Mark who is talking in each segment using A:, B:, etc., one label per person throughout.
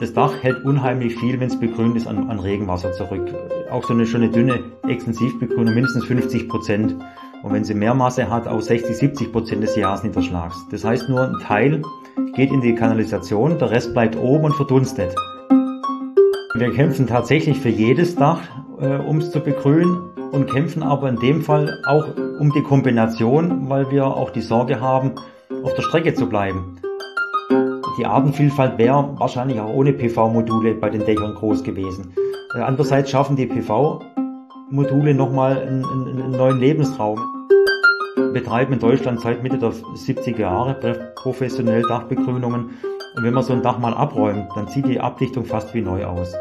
A: Das Dach hält unheimlich viel, wenn es begrünt ist, an, an, Regenwasser zurück. Auch so eine schöne dünne Extensivbegrünung, mindestens 50 Prozent. Und wenn sie mehr Masse hat, auch 60, 70 Prozent des Jahresniederschlags. Das heißt nur, ein Teil geht in die Kanalisation, der Rest bleibt oben und verdunstet. Wir kämpfen tatsächlich für jedes Dach, äh, um es zu begrünen und kämpfen aber in dem Fall auch um die Kombination, weil wir auch die Sorge haben, auf der Strecke zu bleiben. Die Artenvielfalt wäre wahrscheinlich auch ohne PV-Module bei den Dächern groß gewesen. Äh, andererseits schaffen die PV-Module nochmal einen, einen neuen Lebensraum. Wir betreiben in Deutschland seit Mitte der 70er Jahre professionell Dachbegrünungen. Und wenn man so ein Dach mal abräumt, dann sieht die Abdichtung fast wie neu aus.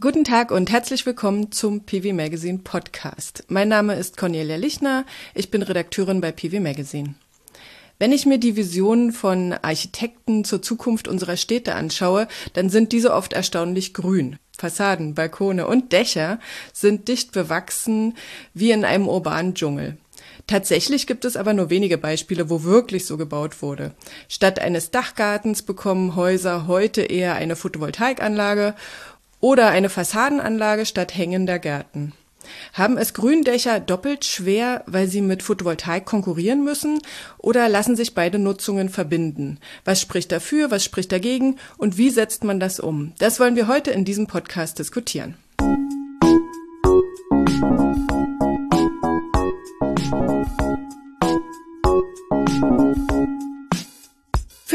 B: Guten Tag und herzlich willkommen zum PV Magazine Podcast. Mein Name ist Cornelia Lichner, ich bin Redakteurin bei PV Magazine. Wenn ich mir die Visionen von Architekten zur Zukunft unserer Städte anschaue, dann sind diese oft erstaunlich grün. Fassaden, Balkone und Dächer sind dicht bewachsen wie in einem urbanen Dschungel. Tatsächlich gibt es aber nur wenige Beispiele, wo wirklich so gebaut wurde. Statt eines Dachgartens bekommen Häuser heute eher eine Photovoltaikanlage oder eine Fassadenanlage statt hängender Gärten. Haben es Gründächer doppelt schwer, weil sie mit Photovoltaik konkurrieren müssen? Oder lassen sich beide Nutzungen verbinden? Was spricht dafür, was spricht dagegen und wie setzt man das um? Das wollen wir heute in diesem Podcast diskutieren.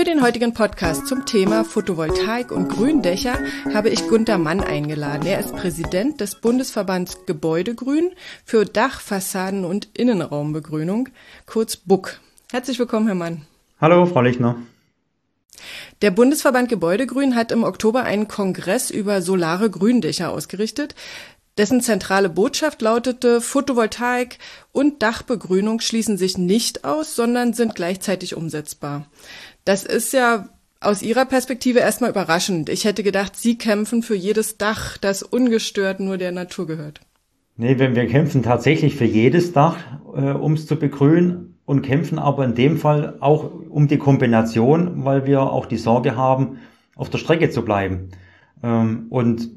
B: Für den heutigen Podcast zum Thema Photovoltaik und Gründächer habe ich Gunter Mann eingeladen. Er ist Präsident des Bundesverbands Gebäudegrün für Dach, Fassaden und Innenraumbegrünung, kurz BUK. Herzlich willkommen, Herr Mann.
A: Hallo, Frau Lichner.
B: Der Bundesverband Gebäudegrün hat im Oktober einen Kongress über solare Gründächer ausgerichtet. Dessen zentrale Botschaft lautete, Photovoltaik und Dachbegrünung schließen sich nicht aus, sondern sind gleichzeitig umsetzbar. Das ist ja aus Ihrer Perspektive erstmal überraschend. Ich hätte gedacht, Sie kämpfen für jedes Dach, das ungestört nur der Natur gehört.
A: Nee, wir, wir kämpfen tatsächlich für jedes Dach, äh, um es zu begrünen und kämpfen aber in dem Fall auch um die Kombination, weil wir auch die Sorge haben, auf der Strecke zu bleiben. Ähm, und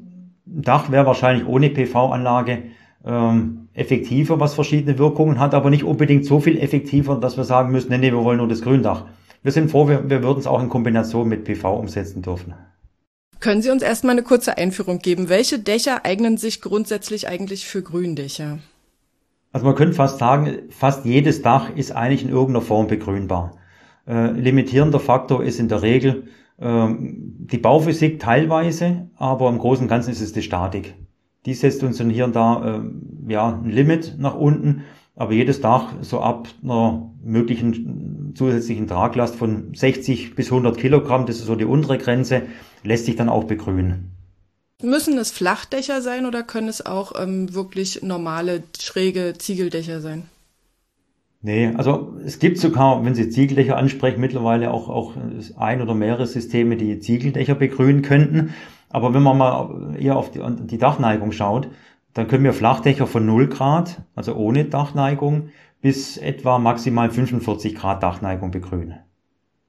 A: Dach wäre wahrscheinlich ohne PV-Anlage ähm, effektiver, was verschiedene Wirkungen hat, aber nicht unbedingt so viel effektiver, dass wir sagen müssen, nee, nee, wir wollen nur das Gründach. Wir sind froh, wir, wir würden es auch in Kombination mit PV umsetzen dürfen.
B: Können Sie uns erstmal eine kurze Einführung geben? Welche Dächer eignen sich grundsätzlich eigentlich für Gründächer?
A: Also man könnte fast sagen, fast jedes Dach ist eigentlich in irgendeiner Form begrünbar. Äh, limitierender Faktor ist in der Regel äh, die Bauphysik teilweise, aber im Großen und Ganzen ist es die Statik. Die setzt uns dann hier und da äh, ja, ein Limit nach unten, aber jedes Dach so ab einer möglichen zusätzlichen Traglast von 60 bis 100 Kilogramm, das ist so die untere Grenze, lässt sich dann auch begrünen.
B: Müssen es Flachdächer sein oder können es auch ähm, wirklich normale, schräge Ziegeldächer sein?
A: Nee, also es gibt sogar, wenn Sie Ziegeldächer ansprechen, mittlerweile auch, auch ein oder mehrere Systeme, die Ziegeldächer begrünen könnten. Aber wenn man mal eher auf die, die Dachneigung schaut, dann können wir Flachdächer von 0 Grad, also ohne Dachneigung, bis etwa maximal 45 Grad Dachneigung begrünen.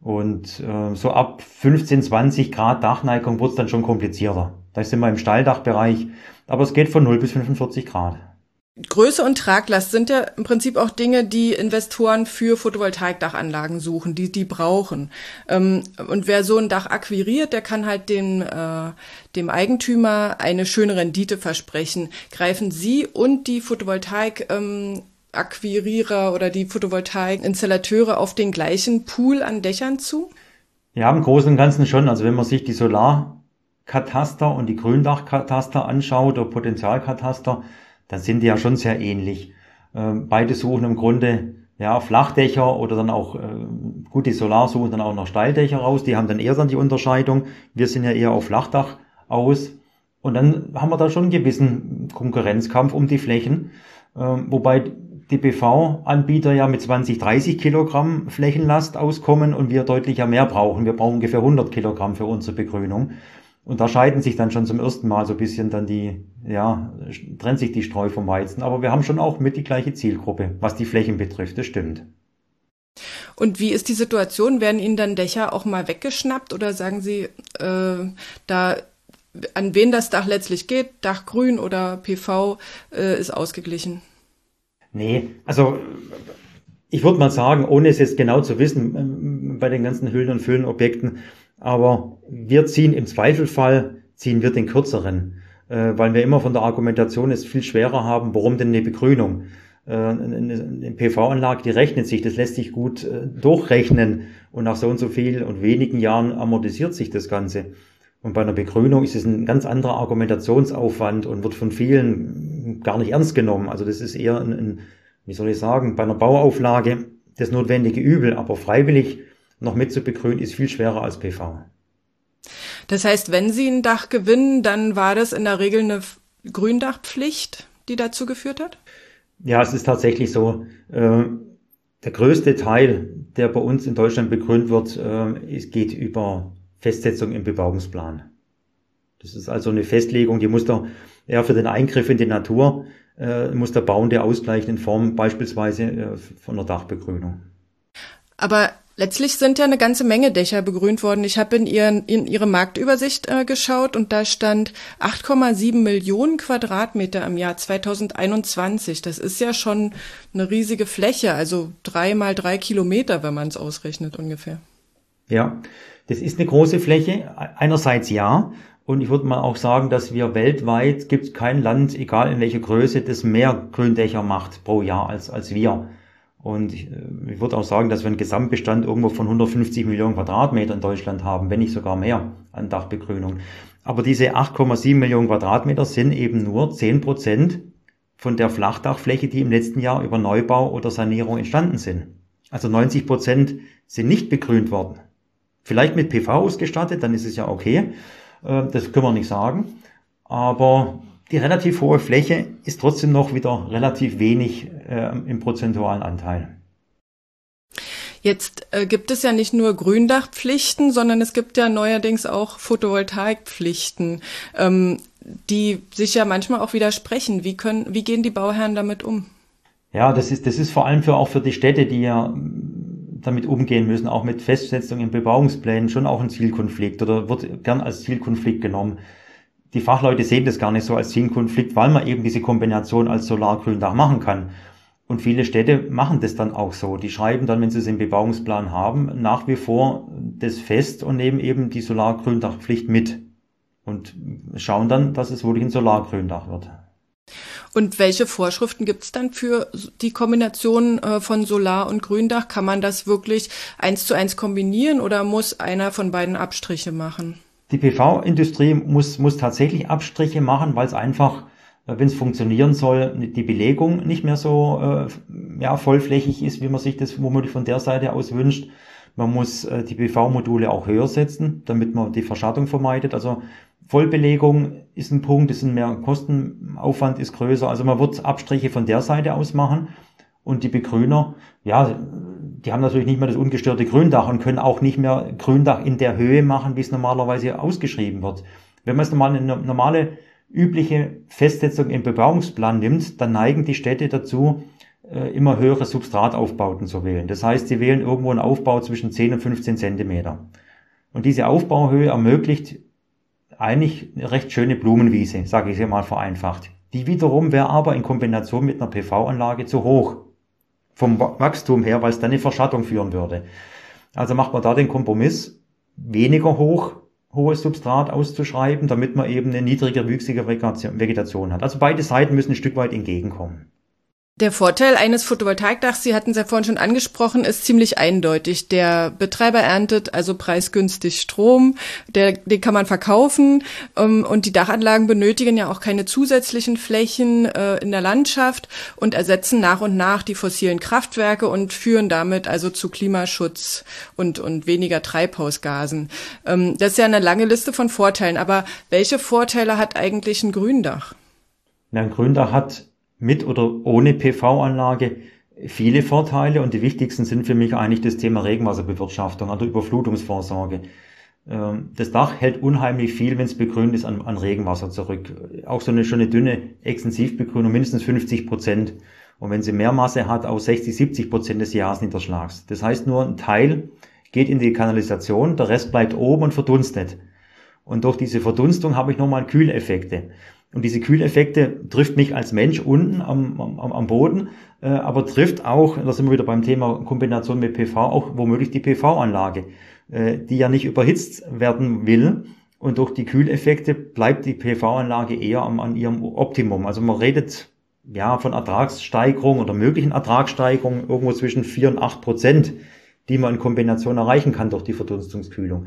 A: Und äh, so ab 15, 20 Grad Dachneigung wird es dann schon komplizierter. Da sind wir im Stalldachbereich, aber es geht von 0 bis 45 Grad.
B: Größe und Traglast sind ja im Prinzip auch Dinge, die Investoren für Photovoltaikdachanlagen suchen, die die brauchen. Ähm, und wer so ein Dach akquiriert, der kann halt den, äh, dem Eigentümer eine schöne Rendite versprechen. Greifen Sie und die Photovoltaik ähm, Akquirierer oder die Photovoltaik-Installateure auf den gleichen Pool an Dächern zu?
A: Ja, im Großen und Ganzen schon. Also wenn man sich die Solarkataster und die Gründachkataster anschaut oder Potenzialkataster, dann sind die ja schon sehr ähnlich. Ähm, beide suchen im Grunde ja, Flachdächer oder dann auch, äh, gut, die Solar suchen dann auch noch Steildächer raus, die haben dann eher dann die Unterscheidung. Wir sind ja eher auf Flachdach aus. Und dann haben wir da schon einen gewissen Konkurrenzkampf um die Flächen. Ähm, wobei die PV-Anbieter ja mit 20, 30 Kilogramm Flächenlast auskommen und wir deutlich mehr brauchen. Wir brauchen ungefähr 100 Kilogramm für unsere Begrünung. Und da scheiden sich dann schon zum ersten Mal so ein bisschen dann die, ja, trennt sich die Streu vom Weizen. Aber wir haben schon auch mit die gleiche Zielgruppe, was die Flächen betrifft, das stimmt.
B: Und wie ist die Situation? Werden Ihnen dann Dächer auch mal weggeschnappt oder sagen Sie, äh, da an wen das Dach letztlich geht, Dachgrün oder PV, äh, ist ausgeglichen?
A: Nee, also ich würde mal sagen, ohne es jetzt genau zu wissen, ähm, bei den ganzen Hüllen und Füllenobjekten, aber wir ziehen im Zweifelfall, ziehen wir den kürzeren, äh, weil wir immer von der Argumentation es viel schwerer haben, warum denn eine Begrünung? Äh, eine PV-Anlage, die rechnet sich, das lässt sich gut äh, durchrechnen und nach so und so viel und wenigen Jahren amortisiert sich das Ganze. Und bei einer Begrünung ist es ein ganz anderer Argumentationsaufwand und wird von vielen gar nicht ernst genommen. Also das ist eher ein, ein wie soll ich sagen, bei einer Bauauflage das notwendige Übel, aber freiwillig noch mit zu begrünen ist viel schwerer als PV.
B: Das heißt, wenn Sie ein Dach gewinnen, dann war das in der Regel eine Gründachpflicht, die dazu geführt hat?
A: Ja, es ist tatsächlich so. Äh, der größte Teil, der bei uns in Deutschland begründet wird, äh, es geht über Festsetzung im Bebauungsplan. Das ist also eine Festlegung, die muss da eher für den Eingriff in die Natur äh, muss der Bauende ausgleichen in Form beispielsweise äh, von einer Dachbegrünung.
B: Aber letztlich sind ja eine ganze Menge Dächer begrünt worden. Ich habe in, ihren, in Ihre Marktübersicht äh, geschaut und da stand 8,7 Millionen Quadratmeter im Jahr 2021. Das ist ja schon eine riesige Fläche, also drei mal drei Kilometer, wenn man es ausrechnet ungefähr.
A: Ja, das ist eine große Fläche. Einerseits ja. Und ich würde mal auch sagen, dass wir weltweit gibt es kein Land, egal in welcher Größe, das mehr Gründächer macht pro Jahr als, als wir. Und ich, äh, ich würde auch sagen, dass wir einen Gesamtbestand irgendwo von 150 Millionen Quadratmeter in Deutschland haben, wenn nicht sogar mehr an Dachbegrünung. Aber diese 8,7 Millionen Quadratmeter sind eben nur 10 Prozent von der Flachdachfläche, die im letzten Jahr über Neubau oder Sanierung entstanden sind. Also 90 Prozent sind nicht begrünt worden. Vielleicht mit PV ausgestattet, dann ist es ja okay. Äh, das können wir nicht sagen. Aber die relativ hohe Fläche ist trotzdem noch wieder relativ wenig äh, im prozentualen Anteil.
B: Jetzt äh, gibt es ja nicht nur Gründachpflichten, sondern es gibt ja neuerdings auch Photovoltaikpflichten, ähm, die sich ja manchmal auch widersprechen. Wie können, wie gehen die Bauherren damit um?
A: Ja, das ist, das ist vor allem für auch für die Städte, die ja damit umgehen müssen, auch mit Festsetzung in Bebauungsplänen, schon auch ein Zielkonflikt oder wird gern als Zielkonflikt genommen. Die Fachleute sehen das gar nicht so als Zielkonflikt, weil man eben diese Kombination als Solargründach machen kann. Und viele Städte machen das dann auch so. Die schreiben dann, wenn sie es im Bebauungsplan haben, nach wie vor das fest und nehmen eben die Solargründachpflicht mit. Und schauen dann, dass es wirklich ein Solargründach wird.
B: Und welche Vorschriften gibt es dann für die Kombination äh, von Solar- und Gründach? Kann man das wirklich eins zu eins kombinieren oder muss einer von beiden Abstriche machen?
A: Die PV-Industrie muss, muss tatsächlich Abstriche machen, weil es einfach, äh, wenn es funktionieren soll, die Belegung nicht mehr so äh, ja, vollflächig ist, wie man sich das womöglich von der Seite aus wünscht. Man muss äh, die PV-Module auch höher setzen, damit man die Verschattung vermeidet. Also Vollbelegung ist ein Punkt, ist ein mehr Kostenaufwand ist größer. Also man wird Abstriche von der Seite aus machen. Und die Begrüner, ja, die haben natürlich nicht mehr das ungestörte Gründach und können auch nicht mehr Gründach in der Höhe machen, wie es normalerweise ausgeschrieben wird. Wenn man es normal eine normale übliche Festsetzung im Bebauungsplan nimmt, dann neigen die Städte dazu, äh, immer höhere Substrataufbauten zu wählen. Das heißt, sie wählen irgendwo einen Aufbau zwischen 10 und 15 Zentimeter. Und diese Aufbauhöhe ermöglicht eigentlich eine recht schöne Blumenwiese, sage ich hier mal vereinfacht. Die wiederum wäre aber in Kombination mit einer PV-Anlage zu hoch. Vom Wachstum her, weil es dann eine Verschattung führen würde. Also macht man da den Kompromiss, weniger hoch, hohes Substrat auszuschreiben, damit man eben eine niedrige, wüchsige Vegetation hat. Also beide Seiten müssen ein Stück weit entgegenkommen.
B: Der Vorteil eines Photovoltaikdachs, Sie hatten es ja vorhin schon angesprochen, ist ziemlich eindeutig. Der Betreiber erntet also preisgünstig Strom, der, den kann man verkaufen ähm, und die Dachanlagen benötigen ja auch keine zusätzlichen Flächen äh, in der Landschaft und ersetzen nach und nach die fossilen Kraftwerke und führen damit also zu Klimaschutz und, und weniger Treibhausgasen. Ähm, das ist ja eine lange Liste von Vorteilen, aber welche Vorteile hat eigentlich ein Gründach?
A: Ja, ein Gründach hat mit oder ohne PV-Anlage viele Vorteile und die wichtigsten sind für mich eigentlich das Thema Regenwasserbewirtschaftung, also Überflutungsvorsorge. Ähm, das Dach hält unheimlich viel, wenn es begrünt ist, an, an, Regenwasser zurück. Auch so eine schöne dünne Extensivbegrünung, mindestens 50 Prozent. Und wenn sie mehr Masse hat, aus 60, 70 Prozent des Jahresniederschlags. Das heißt nur, ein Teil geht in die Kanalisation, der Rest bleibt oben und verdunstet. Und durch diese Verdunstung habe ich nochmal Kühleffekte. Und diese Kühleffekte trifft mich als Mensch unten am, am, am Boden, äh, aber trifft auch, da sind wir wieder beim Thema Kombination mit PV, auch womöglich die PV-Anlage, äh, die ja nicht überhitzt werden will. Und durch die Kühleffekte bleibt die PV-Anlage eher am, an ihrem Optimum. Also man redet ja von Ertragssteigerung oder möglichen Ertragssteigerung irgendwo zwischen 4 und 8 Prozent, die man in Kombination erreichen kann durch die Verdunstungskühlung.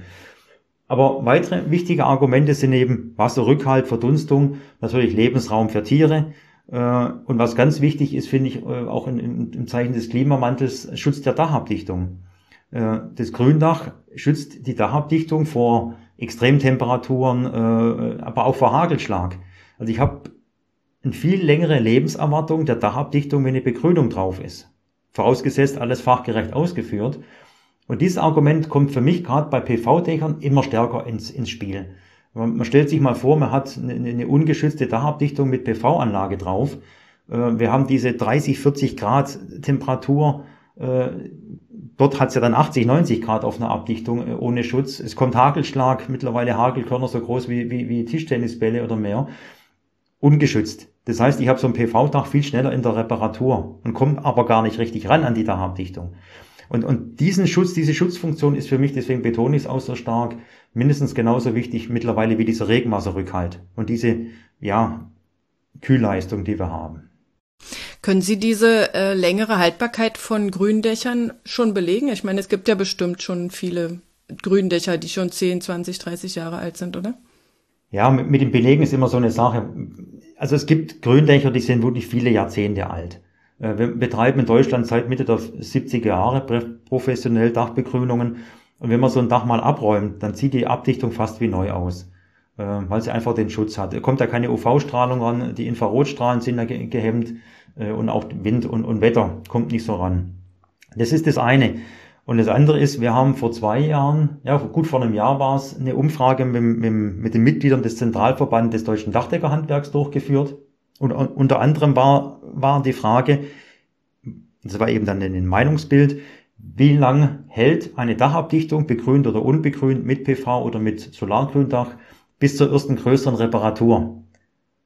A: Aber weitere wichtige Argumente sind eben Wasserrückhalt, Verdunstung, natürlich Lebensraum für Tiere. Äh, und was ganz wichtig ist, finde ich, äh, auch im Zeichen des Klimawandels, Schutz der Dachabdichtung. Äh, das Gründach schützt die Dachabdichtung vor Extremtemperaturen, aber auch vor Hagelschlag. Also ich habe eine viel längere Lebenserwartung der Dachabdichtung, wenn eine Begrünung drauf ist. Vorausgesetzt, alles fachgerecht ausgeführt. Und dieses Argument kommt für mich gerade bei PV-Dächern immer stärker ins, ins Spiel. Man, man, stellt sich mal vor, man hat eine, eine ungeschützte Dachabdichtung mit PV-Anlage drauf. Äh, wir haben diese 30, 40 Grad Temperatur. Äh, dort hat es ja dann 80, 90 Grad auf einer Abdichtung äh, ohne Schutz. Es kommt Hagelschlag, mittlerweile Hagelkörner so groß wie, wie, wie Tischtennisbälle oder mehr. Ungeschützt. Das heißt, ich habe so ein PV-Dach viel schneller in der Reparatur und komme aber gar nicht richtig ran an die Dachabdichtung. Und, und diesen Schutz, diese Schutzfunktion ist für mich, deswegen betone ich es auch so stark, mindestens genauso wichtig mittlerweile wie dieser Regenwasserrückhalt und diese, ja, Kühlleistung, die wir haben.
B: Können Sie diese äh, längere Haltbarkeit von Gründächern schon belegen? Ich meine, es gibt ja bestimmt schon viele Gründächer, die schon 10, 20, 30 Jahre alt sind, oder?
A: Ja, mit, mit dem Belegen ist immer so eine Sache. Also es gibt Gründächer, die sind wirklich viele Jahrzehnte alt. Äh, wir betreiben in Deutschland seit Mitte der 70er Jahre professionell Dachbegrünungen. Und wenn man so ein Dach mal abräumt, dann sieht die Abdichtung fast wie neu aus, äh, weil sie einfach den Schutz hat. Kommt da keine UV-Strahlung ran, die Infrarotstrahlen sind da gehemmt äh, und auch Wind und, und Wetter kommt nicht so ran. Das ist das eine. Und das andere ist, wir haben vor zwei Jahren, ja gut vor einem Jahr war es, eine Umfrage mit, mit, mit den Mitgliedern des Zentralverbandes des deutschen Dachdeckerhandwerks durchgeführt. Und unter anderem war, war die Frage, das war eben dann ein Meinungsbild, wie lang hält eine Dachabdichtung, begrünt oder unbegrünt, mit PV oder mit Solargründach, bis zur ersten größeren Reparatur.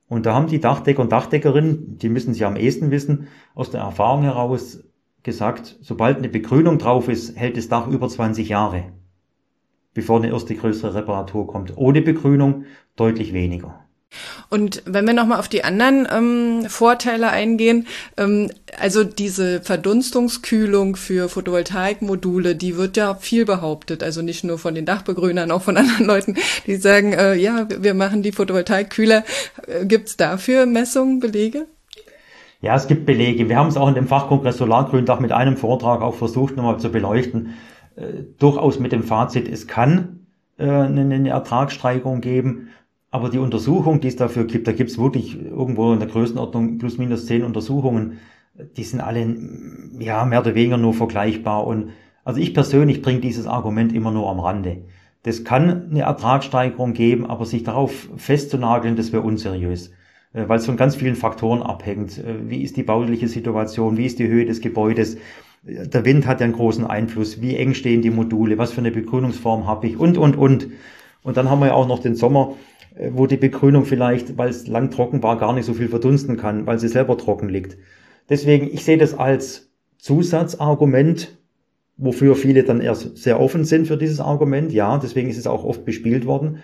A: Und da haben die Dachdecker und Dachdeckerinnen, die müssen sie am ehesten wissen, aus der Erfahrung heraus gesagt, sobald eine Begrünung drauf ist, hält das Dach über 20 Jahre, bevor eine erste größere Reparatur kommt. Ohne Begrünung deutlich weniger.
B: Und wenn wir nochmal auf die anderen ähm, Vorteile eingehen, ähm, also diese Verdunstungskühlung für Photovoltaikmodule, die wird ja viel behauptet, also nicht nur von den Dachbegrünern, auch von anderen Leuten, die sagen, äh, ja, wir machen die Photovoltaikkühler. Äh, Gibt es dafür Messungen, Belege?
A: Ja, es gibt Belege. Wir haben es auch in dem Fachkongress Solargründach mit einem Vortrag auch versucht, nochmal zu beleuchten. Äh, durchaus mit dem Fazit, es kann äh, eine, eine Ertragssteigerung geben. Aber die Untersuchung, die es dafür gibt, da gibt es wirklich irgendwo in der Größenordnung plus minus zehn Untersuchungen, die sind alle ja mehr oder weniger nur vergleichbar. Und also ich persönlich bringe dieses Argument immer nur am Rande. Das kann eine Ertragssteigerung geben, aber sich darauf festzunageln, das wäre unseriös äh, weil es von ganz vielen Faktoren abhängt. Äh, wie ist die bauliche Situation? Wie ist die Höhe des Gebäudes? Äh, der Wind hat ja einen großen Einfluss. Wie eng stehen die Module? Was für eine Begrünungsform habe ich? Und, und, und. Und dann haben wir ja auch noch den Sommer. Äh, wo die Begrünung vielleicht, weil es lang trocken war, gar nicht so viel verdunsten kann, weil sie selber trocken liegt. Deswegen, ich sehe das als Zusatzargument, wofür viele dann erst sehr offen sind für dieses Argument. Ja, deswegen ist es auch oft bespielt worden.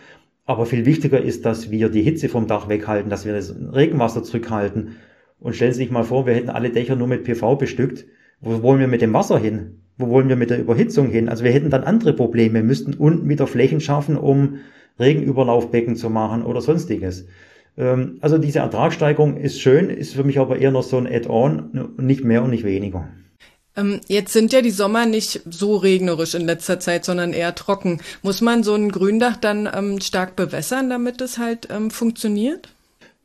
A: Aber viel wichtiger ist, dass wir die Hitze vom Dach weghalten, dass wir das Regenwasser zurückhalten. Und stellen Sie sich mal vor, wir hätten alle Dächer nur mit PV bestückt. Wo wollen wir mit dem Wasser hin? Wo wollen wir mit der Überhitzung hin? Also wir hätten dann andere Probleme, müssten unten wieder Flächen schaffen, um Regenüberlaufbecken zu machen oder sonstiges. Ähm, also diese Ertragssteigerung ist schön, ist für mich aber eher noch so ein Add-on, nicht mehr und nicht weniger.
B: Ähm, jetzt sind ja die Sommer nicht so regnerisch in letzter Zeit, sondern eher trocken. Muss man so ein Gründach dann ähm, stark bewässern, damit es halt funktioniert?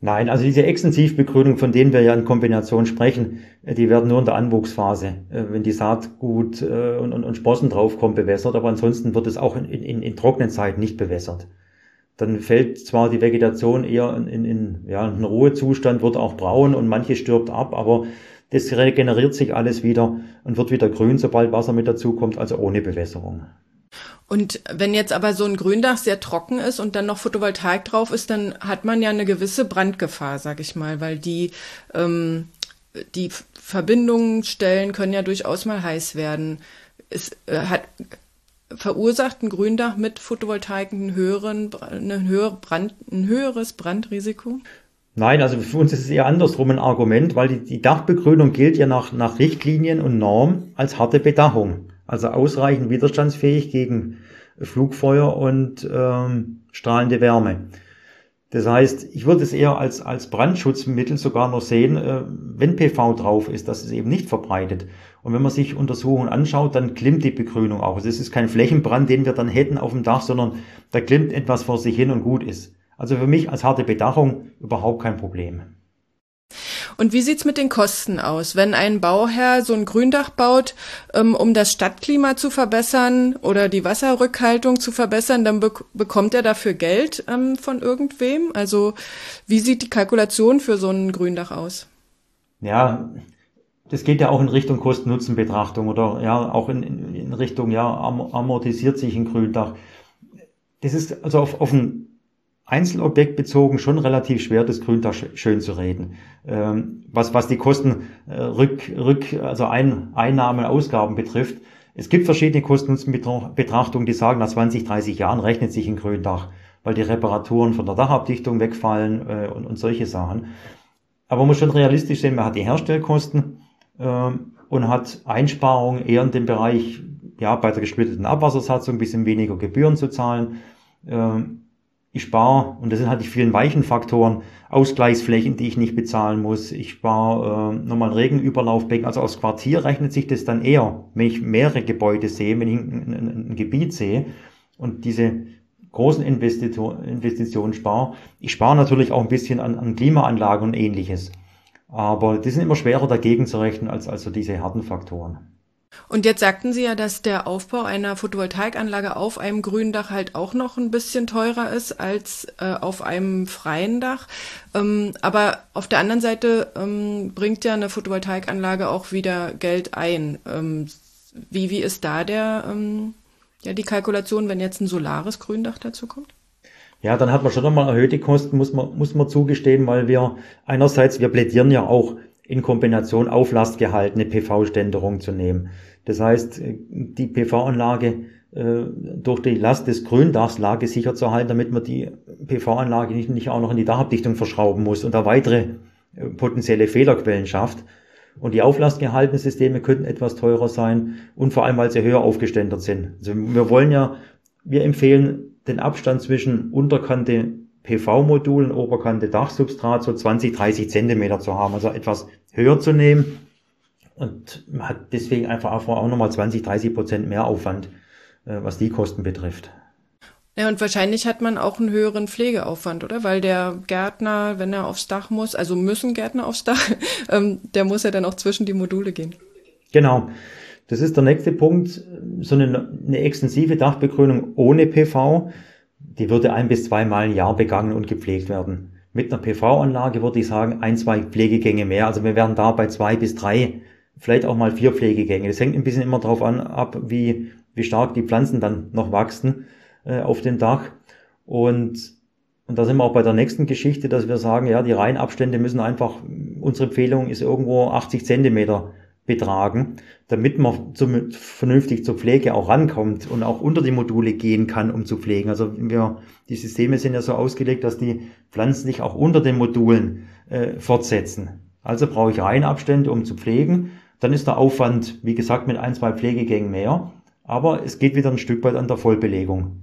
A: Nein, also diese Extensivbegrünung, von denen wir ja in Kombination sprechen, äh, die werden nur in der Anwuchsphase, äh, wenn die Saat gut äh, und, und, und Sprossen draufkommen, bewässert, aber ansonsten wird es auch in, in, in trockenen Zeiten nicht bewässert dann fällt zwar die Vegetation eher in, in, in ja, einen Ruhezustand, wird auch braun und manche stirbt ab, aber das regeneriert sich alles wieder und wird wieder grün, sobald Wasser mit dazukommt, also ohne Bewässerung.
B: Und wenn jetzt aber so ein Gründach sehr trocken ist und dann noch Photovoltaik drauf ist, dann hat man ja eine gewisse Brandgefahr, sag ich mal, weil die ähm, die Verbindungsstellen können ja durchaus mal heiß werden. Es äh, hat verursacht ein Gründach mit Photovoltaik einen höheren, eine höhere Brand, ein höheres Brandrisiko?
A: Nein, also für uns ist es eher andersrum ein Argument, weil die, die Dachbegrünung gilt ja nach, nach Richtlinien und Norm als harte Bedachung. Also ausreichend widerstandsfähig gegen Flugfeuer und ähm, strahlende Wärme. Das heißt, ich würde es eher als, als Brandschutzmittel sogar noch sehen, äh, wenn PV drauf ist, dass es eben nicht verbreitet. Und wenn man sich Untersuchungen anschaut, dann klimmt die Begrünung auch. Also es ist kein Flächenbrand, den wir dann hätten auf dem Dach, sondern da klimmt etwas vor sich hin und gut ist. Also für mich als harte Bedachung überhaupt kein Problem.
B: Und wie sieht's mit den Kosten aus? Wenn ein Bauherr so ein Gründach baut, ähm, um das Stadtklima zu verbessern oder die Wasserrückhaltung zu verbessern, dann be bekommt er dafür Geld ähm, von irgendwem? Also wie sieht die Kalkulation für so ein Gründach aus?
A: Ja, das geht ja auch in Richtung Kosten-Nutzen-Betrachtung oder ja auch in, in, Richtung ja amortisiert sich ein Gründach. Das ist also auf, auf ein Einzelobjekt bezogen schon relativ schwer, das Gründach schön zu reden. Ähm, was, was die Kosten äh, rück, rück, also Ein, Einnahmen, Ausgaben betrifft. Es gibt verschiedene Kosten-Nutzen-Betrachtungen, die sagen, nach 20, 30 Jahren rechnet sich ein Gründach, weil die Reparaturen von der Dachabdichtung wegfallen äh, und, und solche Sachen. Aber man muss schon realistisch sehen, man hat die Herstellkosten äh, und hat Einsparungen eher in dem Bereich, ja, bei der gesplitteten Abwassersatzung ein bisschen weniger Gebühren zu zahlen. Ähm, ich spare, und das sind halt die vielen weichen Faktoren, Ausgleichsflächen, die ich nicht bezahlen muss. Ich spare äh, nochmal Regenüberlaufbecken. Also aus Quartier rechnet sich das dann eher, wenn ich mehrere Gebäude sehe, wenn ich ein, ein, ein Gebiet sehe und diese großen Investitionen spare. Ich spare natürlich auch ein bisschen an, an Klimaanlagen und ähnliches. Aber die sind immer schwerer dagegen zu rechnen als also diese harten Faktoren.
B: Und jetzt sagten Sie ja, dass der Aufbau einer Photovoltaikanlage auf einem grünen Dach halt auch noch ein bisschen teurer ist als äh, auf einem freien Dach. Ähm, aber auf der anderen Seite ähm, bringt ja eine Photovoltaikanlage auch wieder Geld ein. Ähm, wie, wie ist da der, ähm, ja, die Kalkulation, wenn jetzt ein solares Gründach dazu kommt?
A: Ja, dann hat man schon nochmal erhöhte Kosten, muss man, muss man zugestehen, weil wir einerseits, wir plädieren ja auch in Kombination auflastgehaltene PV-Ständerung zu nehmen. Das heißt, die PV-Anlage äh, durch die Last des Gründachs sicher zu halten, damit man die PV-Anlage nicht, nicht auch noch in die Dachabdichtung verschrauben muss und da weitere äh, potenzielle Fehlerquellen schafft. Und die auflastgehaltenen Systeme könnten etwas teurer sein und vor allem, weil sie höher aufgeständert sind. Also wir wollen ja, wir empfehlen den Abstand zwischen Unterkante PV-Modul und Oberkante Dachsubstrat so 20, 30 Zentimeter zu haben, also etwas höher zu nehmen und man hat deswegen einfach auch nochmal 20, 30 Prozent mehr Aufwand, äh, was die Kosten betrifft.
B: Ja, und wahrscheinlich hat man auch einen höheren Pflegeaufwand, oder? Weil der Gärtner, wenn er aufs Dach muss, also müssen Gärtner aufs Dach, ähm, der muss ja dann auch zwischen die Module gehen.
A: Genau. Das ist der nächste Punkt. So eine, eine extensive Dachbegrünung ohne PV, die würde ein bis zweimal im Jahr begangen und gepflegt werden. Mit einer PV-Anlage würde ich sagen, ein, zwei Pflegegänge mehr. Also wir wären da bei zwei bis drei vielleicht auch mal vier Pflegegänge. Das hängt ein bisschen immer darauf an, ab, wie, wie stark die Pflanzen dann noch wachsen äh, auf dem Dach. Und, und da sind wir auch bei der nächsten Geschichte, dass wir sagen, ja, die Reihenabstände müssen einfach, unsere Empfehlung ist irgendwo 80 Zentimeter betragen, damit man zum, vernünftig zur Pflege auch rankommt und auch unter die Module gehen kann, um zu pflegen. Also wir, die Systeme sind ja so ausgelegt, dass die Pflanzen sich auch unter den Modulen äh, fortsetzen. Also brauche ich Reihenabstände, um zu pflegen dann ist der Aufwand, wie gesagt, mit ein, zwei Pflegegängen mehr. Aber es geht wieder ein Stück weit an der Vollbelegung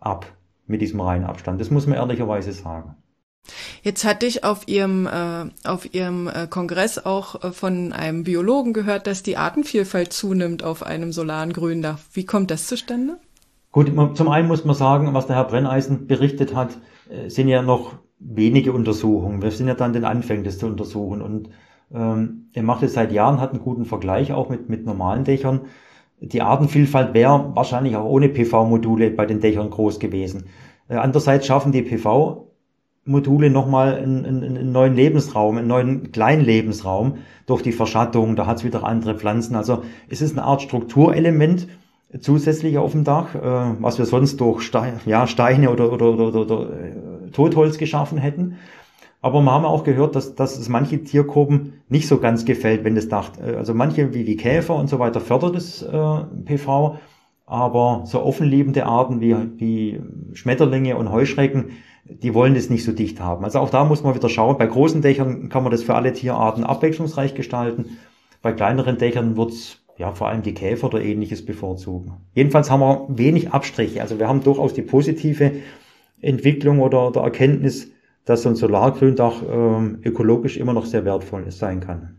A: ab mit diesem Reihenabstand. Das muss man ehrlicherweise sagen.
B: Jetzt hatte ich auf Ihrem, äh, auf Ihrem äh, Kongress auch äh, von einem Biologen gehört, dass die Artenvielfalt zunimmt auf einem solaren Gründach. Wie kommt das zustande?
A: Gut, zum einen muss man sagen, was der Herr Brenneisen berichtet hat, äh, sind ja noch wenige Untersuchungen. Wir sind ja dann den Anfängen, das zu untersuchen. Und ähm, er macht es seit Jahren, hat einen guten Vergleich auch mit, mit normalen Dächern. Die Artenvielfalt wäre wahrscheinlich auch ohne PV-Module bei den Dächern groß gewesen. Äh, andererseits schaffen die PV Module nochmal einen, einen neuen Lebensraum, einen neuen kleinen Lebensraum durch die Verschattung. Da hat es wieder andere Pflanzen. Also es ist eine Art Strukturelement zusätzlich auf dem Dach, äh, was wir sonst durch Steine, ja, Steine oder, oder, oder, oder äh, Totholz geschaffen hätten. Aber wir haben auch gehört, dass, dass es manche Tiergruppen nicht so ganz gefällt, wenn das Dach, äh, also manche wie, wie Käfer und so weiter fördert das äh, PV, aber so offenliebende Arten wie, wie Schmetterlinge und Heuschrecken, die wollen das nicht so dicht haben. Also auch da muss man wieder schauen. Bei großen Dächern kann man das für alle Tierarten abwechslungsreich gestalten. Bei kleineren Dächern wird's ja vor allem die Käfer oder ähnliches bevorzugen. Jedenfalls haben wir wenig Abstriche. Also wir haben durchaus die positive Entwicklung oder, oder Erkenntnis, dass so ein Solargründach ähm, ökologisch immer noch sehr wertvoll sein kann.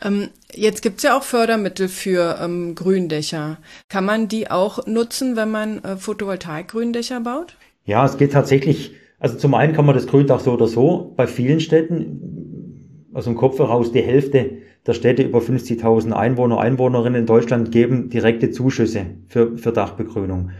B: Ähm, jetzt gibt's ja auch Fördermittel für ähm, Gründächer. Kann man die auch nutzen, wenn man äh, Photovoltaik-Gründächer baut?
A: Ja, es geht tatsächlich, also zum einen kann man das Gründach so oder so, bei vielen Städten, aus dem Kopf heraus die Hälfte der Städte über 50.000 Einwohner, Einwohnerinnen in Deutschland geben direkte Zuschüsse für, für Dachbegrünung.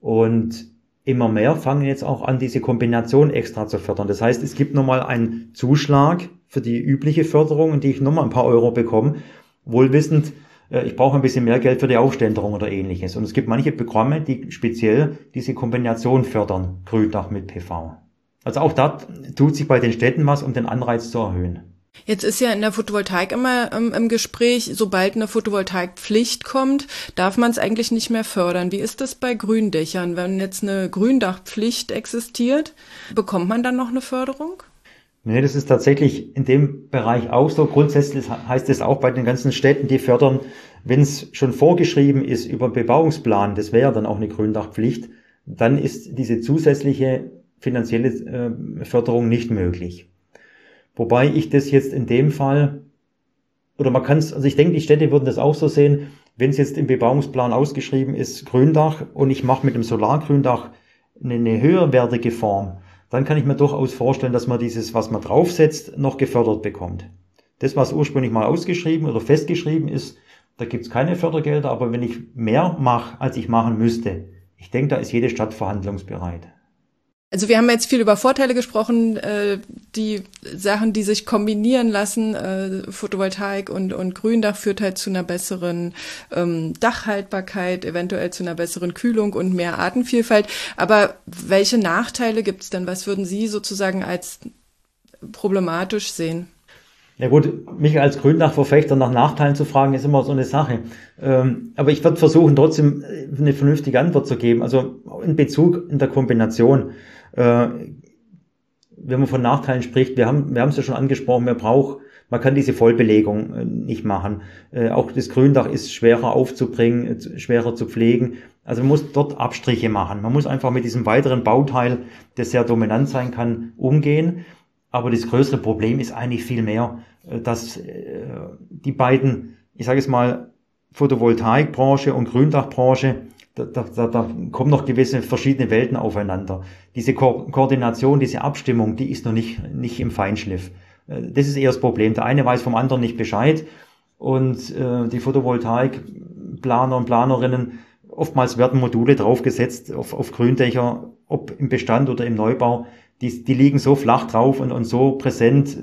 A: Und immer mehr fangen jetzt auch an, diese Kombination extra zu fördern. Das heißt, es gibt nochmal einen Zuschlag für die übliche Förderung, die ich nochmal ein paar Euro bekomme, wohlwissend, ich brauche ein bisschen mehr Geld für die Aufständerung oder ähnliches. Und es gibt manche Programme, die speziell diese Kombination fördern, Gründach mit PV. Also auch da tut sich bei den Städten was, um den Anreiz zu erhöhen.
B: Jetzt ist ja in der Photovoltaik immer ähm, im Gespräch, sobald eine Photovoltaikpflicht kommt, darf man es eigentlich nicht mehr fördern. Wie ist das bei Gründächern? Wenn jetzt eine Gründachpflicht existiert, bekommt man dann noch eine Förderung?
A: Nee, das ist tatsächlich in dem Bereich auch so. Grundsätzlich heißt es auch bei den ganzen Städten, die fördern, wenn es schon vorgeschrieben ist über Bebauungsplan, das wäre dann auch eine Gründachpflicht, dann ist diese zusätzliche finanzielle äh, Förderung nicht möglich. Wobei ich das jetzt in dem Fall, oder man kann es, also ich denke, die Städte würden das auch so sehen, wenn es jetzt im Bebauungsplan ausgeschrieben ist, Gründach, und ich mache mit dem Solargründach eine, eine höherwertige Form, dann kann ich mir durchaus vorstellen, dass man dieses, was man draufsetzt, noch gefördert bekommt. Das, was ursprünglich mal ausgeschrieben oder festgeschrieben ist, da gibt's keine Fördergelder, aber wenn ich mehr mache, als ich machen müsste, ich denke, da ist jede Stadt verhandlungsbereit.
B: Also wir haben jetzt viel über Vorteile gesprochen, äh, die Sachen, die sich kombinieren lassen. Äh, Photovoltaik und, und Gründach führt halt zu einer besseren ähm, Dachhaltbarkeit, eventuell zu einer besseren Kühlung und mehr Artenvielfalt. Aber welche Nachteile gibt es denn? Was würden Sie sozusagen als problematisch sehen?
A: Ja gut, mich als Gründachverfechter nach Nachteilen zu fragen, ist immer so eine Sache. Ähm, aber ich werde versuchen, trotzdem eine vernünftige Antwort zu geben. Also in Bezug in der Kombination äh, wenn man von Nachteilen spricht, wir haben wir haben es ja schon angesprochen, man braucht, man kann diese Vollbelegung äh, nicht machen. Äh, auch das Gründach ist schwerer aufzubringen, äh, schwerer zu pflegen. Also man muss dort Abstriche machen. Man muss einfach mit diesem weiteren Bauteil, der sehr dominant sein kann, umgehen. Aber das größere Problem ist eigentlich viel mehr, äh, dass äh, die beiden, ich sage es mal, Photovoltaikbranche und Gründachbranche da, da, da kommen noch gewisse verschiedene Welten aufeinander. Diese Ko Koordination, diese Abstimmung, die ist noch nicht, nicht im Feinschliff. Äh, das ist eher das Problem. Der eine weiß vom anderen nicht Bescheid und äh, die Photovoltaikplaner und Planerinnen, oftmals werden Module draufgesetzt auf, auf Gründächer, ob im Bestand oder im Neubau. Die, die liegen so flach drauf und, und so präsent,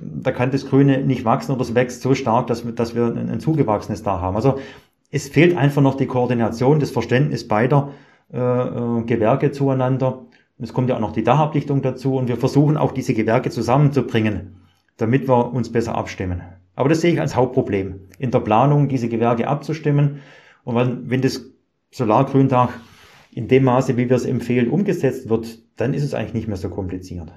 A: da kann das Grüne nicht wachsen oder es wächst so stark, dass, dass wir ein, ein zugewachsenes da haben. Also es fehlt einfach noch die Koordination, das Verständnis beider äh, äh, Gewerke zueinander. Es kommt ja auch noch die Dachablichtung dazu und wir versuchen auch diese Gewerke zusammenzubringen, damit wir uns besser abstimmen. Aber das sehe ich als Hauptproblem, in der Planung diese Gewerke abzustimmen. Und wenn, wenn das Solargründach in dem Maße, wie wir es empfehlen, umgesetzt wird, dann ist es eigentlich nicht mehr so kompliziert.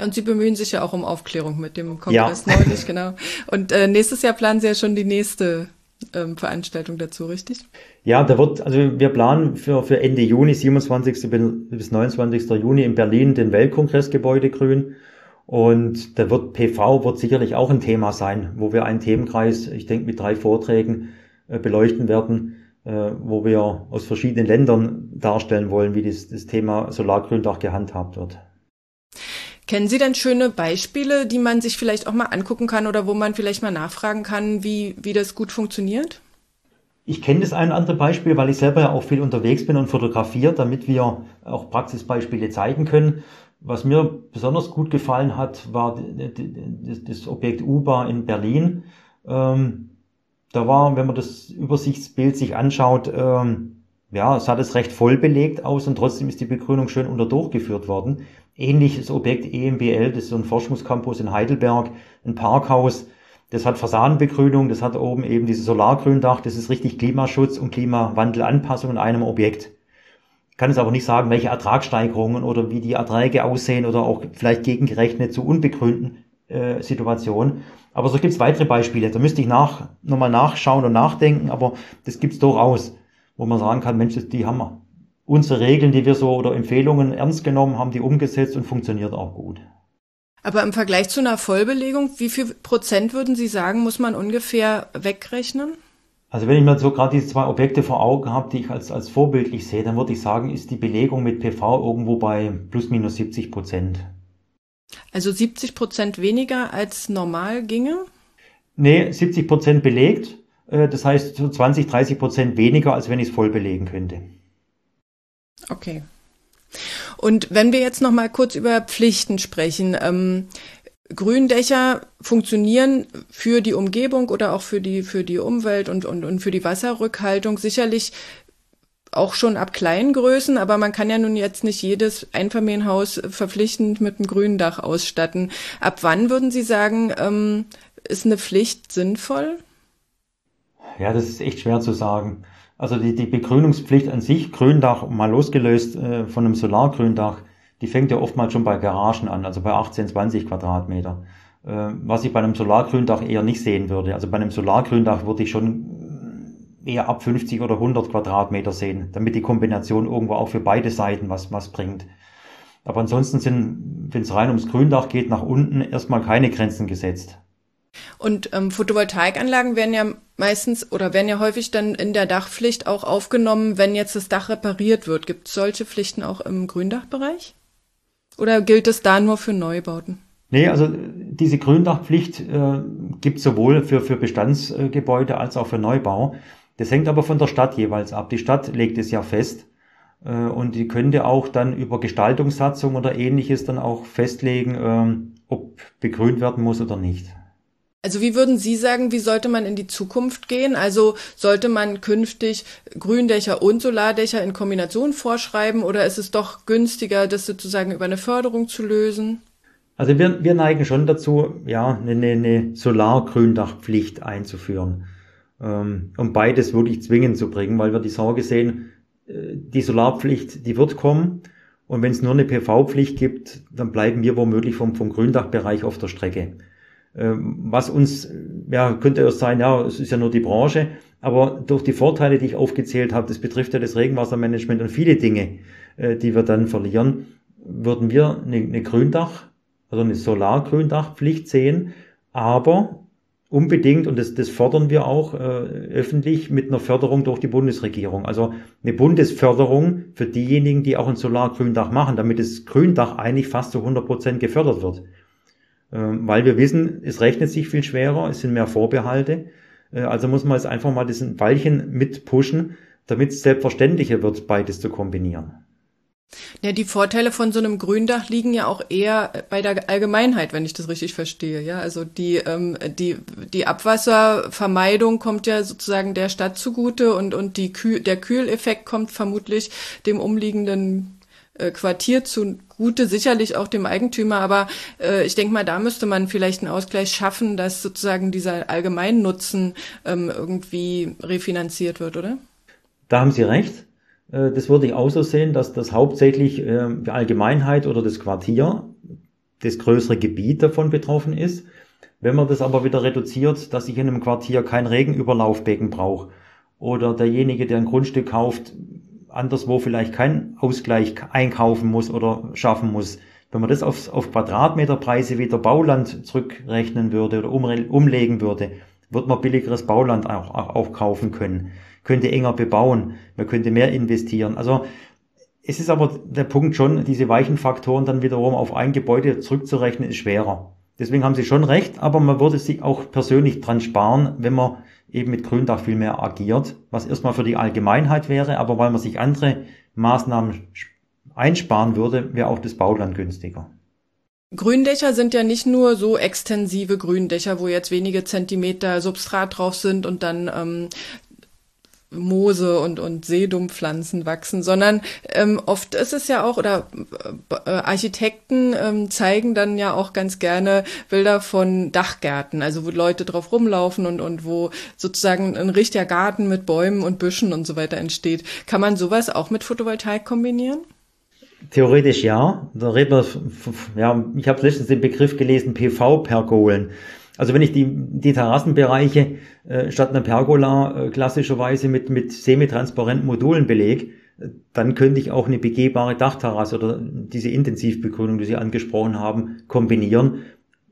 B: Und Sie bemühen sich ja auch um Aufklärung mit dem Kongress ja. neulich, genau. Und äh, nächstes Jahr planen Sie ja schon die nächste ähm, Veranstaltung dazu, richtig?
A: Ja, da wird, also wir planen für, für Ende Juni, 27. bis 29. Juni in Berlin den Weltkongressgebäude grün. Und da wird PV wird sicherlich auch ein Thema sein, wo wir einen Themenkreis, ich denke mit drei Vorträgen äh, beleuchten werden, äh, wo wir aus verschiedenen Ländern darstellen wollen, wie das, das Thema Solargründach gehandhabt wird.
B: Kennen Sie denn schöne Beispiele, die man sich vielleicht auch mal angucken kann oder wo man vielleicht mal nachfragen kann, wie, wie das gut funktioniert?
A: Ich kenne das ein oder andere Beispiel, weil ich selber ja auch viel unterwegs bin und fotografiere, damit wir auch Praxisbeispiele zeigen können. Was mir besonders gut gefallen hat, war das Objekt UBA in Berlin. Ähm, da war, wenn man das Übersichtsbild sich anschaut, ähm, ja, es hat es recht voll belegt aus und trotzdem ist die Begrünung schön unter durchgeführt worden. Ähnliches Objekt EMBL, das ist so ein Forschungscampus in Heidelberg, ein Parkhaus. Das hat Fassadenbegrünung, das hat oben eben dieses Solargründach, das ist richtig Klimaschutz und Klimawandelanpassung in einem Objekt. Ich kann es aber nicht sagen, welche Ertragssteigerungen oder wie die Erträge aussehen oder auch vielleicht gegengerechnet zu unbegrünten äh, Situationen. Aber so gibt es weitere Beispiele. Da müsste ich nach, nochmal nachschauen und nachdenken, aber das gibt es durchaus, wo man sagen kann, Mensch, die haben unsere Regeln, die wir so oder Empfehlungen ernst genommen, haben die umgesetzt und funktioniert auch gut.
B: Aber im Vergleich zu einer Vollbelegung, wie viel Prozent würden Sie sagen, muss man ungefähr wegrechnen?
A: Also wenn ich mir so gerade diese zwei Objekte vor Augen habe, die ich als, als vorbildlich sehe, dann würde ich sagen, ist die Belegung mit PV irgendwo bei plus minus 70 Prozent.
B: Also 70 Prozent weniger als normal ginge?
A: Nee, 70 Prozent belegt. Äh, das heißt so 20, 30 Prozent weniger, als wenn ich es voll belegen könnte.
B: Okay. Und wenn wir jetzt noch mal kurz über Pflichten sprechen, ähm, Gründächer funktionieren für die Umgebung oder auch für die für die Umwelt und, und, und für die Wasserrückhaltung sicherlich auch schon ab kleinen Größen, aber man kann ja nun jetzt nicht jedes Einfamilienhaus verpflichtend mit einem grünen Dach ausstatten. Ab wann würden Sie sagen, ähm, ist eine Pflicht sinnvoll?
A: Ja, das ist echt schwer zu sagen. Also die, die Begrünungspflicht an sich, Gründach mal losgelöst äh, von einem Solargründach, die fängt ja oftmals schon bei Garagen an, also bei 18, 20 Quadratmeter. Äh, was ich bei einem Solargründach eher nicht sehen würde. Also bei einem Solargründach würde ich schon eher ab 50 oder 100 Quadratmeter sehen, damit die Kombination irgendwo auch für beide Seiten was, was bringt. Aber ansonsten sind, wenn es rein ums Gründach geht, nach unten erstmal keine Grenzen gesetzt.
B: Und ähm, Photovoltaikanlagen werden ja meistens oder werden ja häufig dann in der Dachpflicht auch aufgenommen, wenn jetzt das Dach repariert wird. Gibt es solche Pflichten auch im Gründachbereich? Oder gilt es da nur für Neubauten?
A: Nee, also diese Gründachpflicht äh, gibt sowohl für, für Bestandsgebäude als auch für Neubau. Das hängt aber von der Stadt jeweils ab. Die Stadt legt es ja fest äh, und die könnte auch dann über Gestaltungssatzung oder ähnliches dann auch festlegen, äh, ob begrünt werden muss oder nicht.
B: Also wie würden Sie sagen, wie sollte man in die Zukunft gehen? Also sollte man künftig Gründächer und Solardächer in Kombination vorschreiben oder ist es doch günstiger, das sozusagen über eine Förderung zu lösen?
A: Also wir, wir neigen schon dazu, ja, eine, eine Solargründachpflicht einzuführen, ähm, um beides wirklich zwingend zu bringen, weil wir die Sorge sehen, äh, die Solarpflicht, die wird kommen. Und wenn es nur eine PV-Pflicht gibt, dann bleiben wir womöglich vom, vom Gründachbereich auf der Strecke. Ähm, was uns, ja, könnte es sein, ja, es ist ja nur die Branche, aber durch die Vorteile, die ich aufgezählt habe, das betrifft ja das Regenwassermanagement und viele Dinge, äh, die wir dann verlieren, würden wir eine, eine Gründach, also eine Solargründachpflicht sehen, aber unbedingt, und das, das fordern wir auch äh, öffentlich, mit einer Förderung durch die Bundesregierung. Also eine Bundesförderung für diejenigen, die auch ein Solargründach machen, damit das Gründach eigentlich fast zu 100 Prozent gefördert wird. Ähm, weil wir wissen, es rechnet sich viel schwerer, es sind mehr Vorbehalte. Äh, also muss man jetzt einfach mal diesen Ballchen mit pushen, damit es selbstverständlicher wird, beides zu kombinieren.
B: Ja, die Vorteile von so einem Gründach liegen ja auch eher bei der Allgemeinheit, wenn ich das richtig verstehe. Ja, also die ähm, die die Abwasservermeidung kommt ja sozusagen der Stadt zugute und und die Kühl, der Kühleffekt kommt vermutlich dem umliegenden äh, Quartier zugute, sicherlich auch dem Eigentümer, aber äh, ich denke mal, da müsste man vielleicht einen Ausgleich schaffen, dass sozusagen dieser Allgemeinnutzen ähm, irgendwie refinanziert wird, oder?
A: Da haben Sie recht. Äh, das würde ich auch so sehen, dass das hauptsächlich äh, die Allgemeinheit oder das Quartier, das größere Gebiet davon betroffen ist. Wenn man das aber wieder reduziert, dass ich in einem Quartier kein Regenüberlaufbecken brauche oder derjenige, der ein Grundstück kauft, anderswo vielleicht keinen Ausgleich einkaufen muss oder schaffen muss. Wenn man das auf, auf Quadratmeterpreise wieder Bauland zurückrechnen würde oder um, umlegen würde, wird man billigeres Bauland auch, auch, kaufen können, könnte enger bebauen, man könnte mehr investieren. Also es ist aber der Punkt schon, diese weichen Faktoren dann wiederum auf ein Gebäude zurückzurechnen, ist schwerer. Deswegen haben Sie schon recht, aber man würde sich auch persönlich dran sparen, wenn man eben mit Gründach viel mehr agiert, was erstmal für die Allgemeinheit wäre, aber weil man sich andere Maßnahmen einsparen würde, wäre auch das Bauland günstiger.
B: Gründächer sind ja nicht nur so extensive Gründächer, wo jetzt wenige Zentimeter Substrat drauf sind und dann ähm, Moose und, und Seedumpfpflanzen wachsen, sondern ähm, oft ist es ja auch, oder äh, Architekten ähm, zeigen dann ja auch ganz gerne Bilder von Dachgärten, also wo Leute drauf rumlaufen und, und wo sozusagen ein richtiger Garten mit Bäumen und Büschen und so weiter entsteht. Kann man sowas auch mit Photovoltaik kombinieren?
A: Theoretisch ja. Da reden wir, ja, ich habe letztens den Begriff gelesen, PV-Pergolen. Also wenn ich die, die Terrassenbereiche äh, statt einer Pergola äh, klassischerweise mit, mit semitransparenten Modulen belege, dann könnte ich auch eine begehbare Dachterrasse oder diese Intensivbegrünung, die Sie angesprochen haben, kombinieren,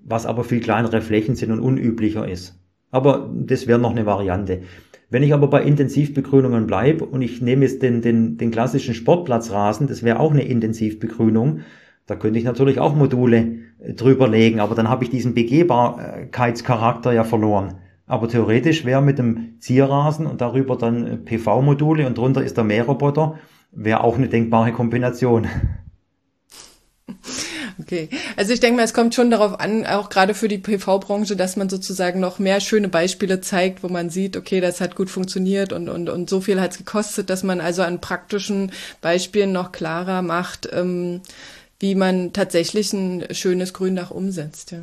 A: was aber viel kleinere Flächen sind und unüblicher ist. Aber das wäre noch eine Variante. Wenn ich aber bei Intensivbegrünungen bleibe und ich nehme jetzt den, den, den klassischen Sportplatzrasen, das wäre auch eine Intensivbegrünung, da könnte ich natürlich auch Module äh, drüber legen, aber dann habe ich diesen Begehbarkeitscharakter ja verloren. Aber theoretisch wäre mit dem Zierrasen und darüber dann äh, PV-Module und drunter ist der Mähroboter, wäre auch eine denkbare Kombination.
B: Okay, also ich denke mal, es kommt schon darauf an, auch gerade für die PV-Branche, dass man sozusagen noch mehr schöne Beispiele zeigt, wo man sieht, okay, das hat gut funktioniert und, und, und so viel hat es gekostet, dass man also an praktischen Beispielen noch klarer macht, ähm, wie man tatsächlich ein schönes Gründach umsetzt. Ja.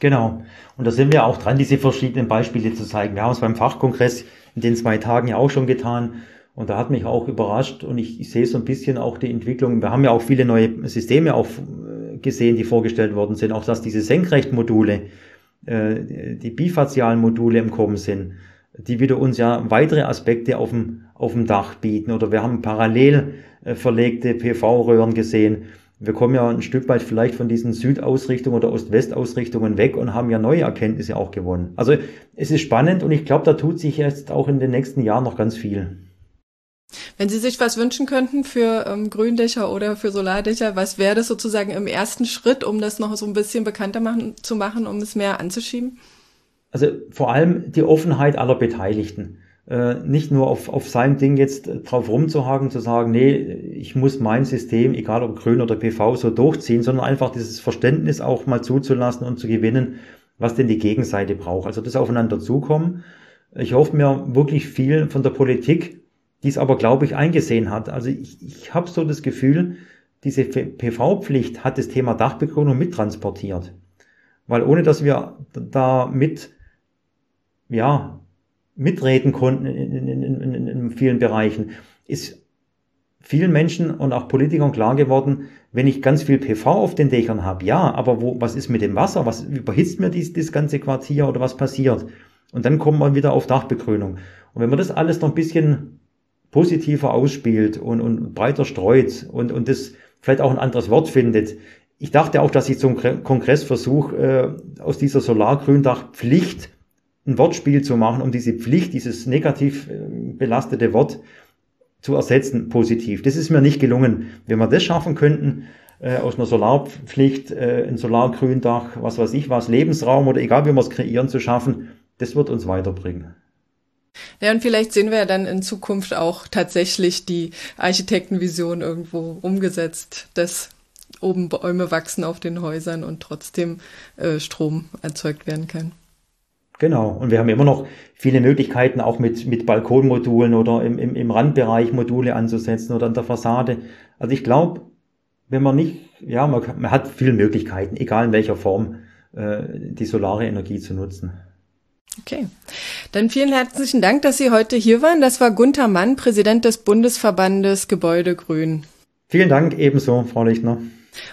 A: Genau. Und da sind wir auch dran, diese verschiedenen Beispiele zu zeigen. Wir haben es beim Fachkongress in den zwei Tagen ja auch schon getan. Und da hat mich auch überrascht und ich, ich sehe so ein bisschen auch die Entwicklung. Wir haben ja auch viele neue Systeme auch äh, gesehen, die vorgestellt worden sind. Auch dass diese Senkrechtmodule, äh, die bifazialen Module im Kommen sind, die wieder uns ja weitere Aspekte auf dem, auf dem Dach bieten. Oder wir haben parallel äh, verlegte PV-Röhren gesehen. Wir kommen ja ein Stück weit vielleicht von diesen Südausrichtungen oder Ost-West-Ausrichtungen weg und haben ja neue Erkenntnisse auch gewonnen. Also es ist spannend und ich glaube, da tut sich jetzt auch in den nächsten Jahren noch ganz viel.
B: Wenn Sie sich was wünschen könnten für ähm, Gründächer oder für Solardächer, was wäre das sozusagen im ersten Schritt, um das noch so ein bisschen bekannter machen, zu machen, um es mehr anzuschieben?
A: Also vor allem die Offenheit aller Beteiligten. Äh, nicht nur auf, auf seinem Ding jetzt drauf rumzuhaken, zu sagen, nee, ich muss mein System, egal ob grün oder PV, so durchziehen, sondern einfach dieses Verständnis auch mal zuzulassen und zu gewinnen, was denn die Gegenseite braucht. Also das Aufeinander zukommen. Ich hoffe mir wirklich viel von der Politik, die es aber, glaube ich, eingesehen hat. Also ich, ich habe so das Gefühl, diese PV-Pflicht hat das Thema Dachbegrünung mittransportiert. Weil ohne dass wir da mit, ja, mitreden konnten in, in, in, in vielen Bereichen, ist vielen Menschen und auch Politikern klar geworden, wenn ich ganz viel PV auf den Dächern habe, ja, aber wo, was ist mit dem Wasser? Was überhitzt mir dies, das ganze Quartier oder was passiert? Und dann kommt man wieder auf Dachbegrünung. Und wenn man das alles noch ein bisschen positiver ausspielt und, und breiter streut und, und das vielleicht auch ein anderes Wort findet. Ich dachte auch, dass ich zum Kongress versuche, äh, aus dieser Solargründachpflicht ein Wortspiel zu machen, um diese Pflicht, dieses negativ äh, belastete Wort zu ersetzen, positiv. Das ist mir nicht gelungen. Wenn wir das schaffen könnten, äh, aus einer Solarpflicht, äh, ein Solargründach, was weiß ich was, Lebensraum oder egal wie wir es kreieren, zu schaffen, das wird uns weiterbringen.
B: Ja, und vielleicht sehen wir ja dann in Zukunft auch tatsächlich die Architektenvision irgendwo umgesetzt, dass oben Bäume wachsen auf den Häusern und trotzdem äh, Strom erzeugt werden kann.
A: Genau. Und wir haben immer noch viele Möglichkeiten, auch mit, mit Balkonmodulen oder im, im, im Randbereich Module anzusetzen oder an der Fassade. Also ich glaube, wenn man nicht, ja, man, man hat viele Möglichkeiten, egal in welcher Form, äh, die solare Energie zu nutzen.
B: Okay. Dann vielen herzlichen Dank, dass Sie heute hier waren. Das war Gunther Mann, Präsident des Bundesverbandes Gebäude Grün.
A: Vielen Dank ebenso, Frau Lichtner.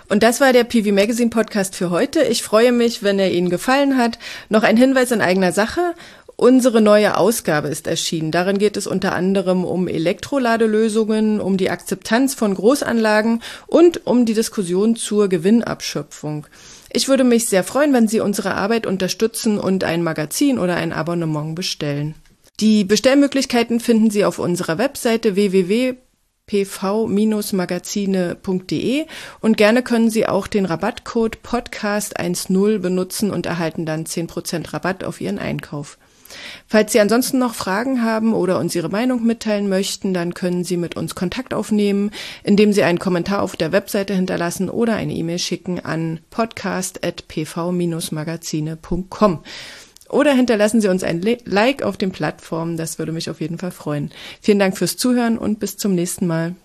B: Und das war der PV Magazine Podcast für heute. Ich freue mich, wenn er Ihnen gefallen hat. Noch ein Hinweis in eigener Sache. Unsere neue Ausgabe ist erschienen. Darin geht es unter anderem um Elektroladelösungen, um die Akzeptanz von Großanlagen und um die Diskussion zur Gewinnabschöpfung. Ich würde mich sehr freuen, wenn Sie unsere Arbeit unterstützen und ein Magazin oder ein Abonnement bestellen. Die Bestellmöglichkeiten finden Sie auf unserer Webseite www.pv-magazine.de und gerne können Sie auch den Rabattcode Podcast10 benutzen und erhalten dann 10% Rabatt auf Ihren Einkauf. Falls Sie ansonsten noch Fragen haben oder uns Ihre Meinung mitteilen möchten, dann können Sie mit uns Kontakt aufnehmen, indem Sie einen Kommentar auf der Webseite hinterlassen oder eine E-Mail schicken an podcast.pv-magazine.com. Oder hinterlassen Sie uns ein Like auf den Plattformen, das würde mich auf jeden Fall freuen. Vielen Dank fürs Zuhören und bis zum nächsten Mal.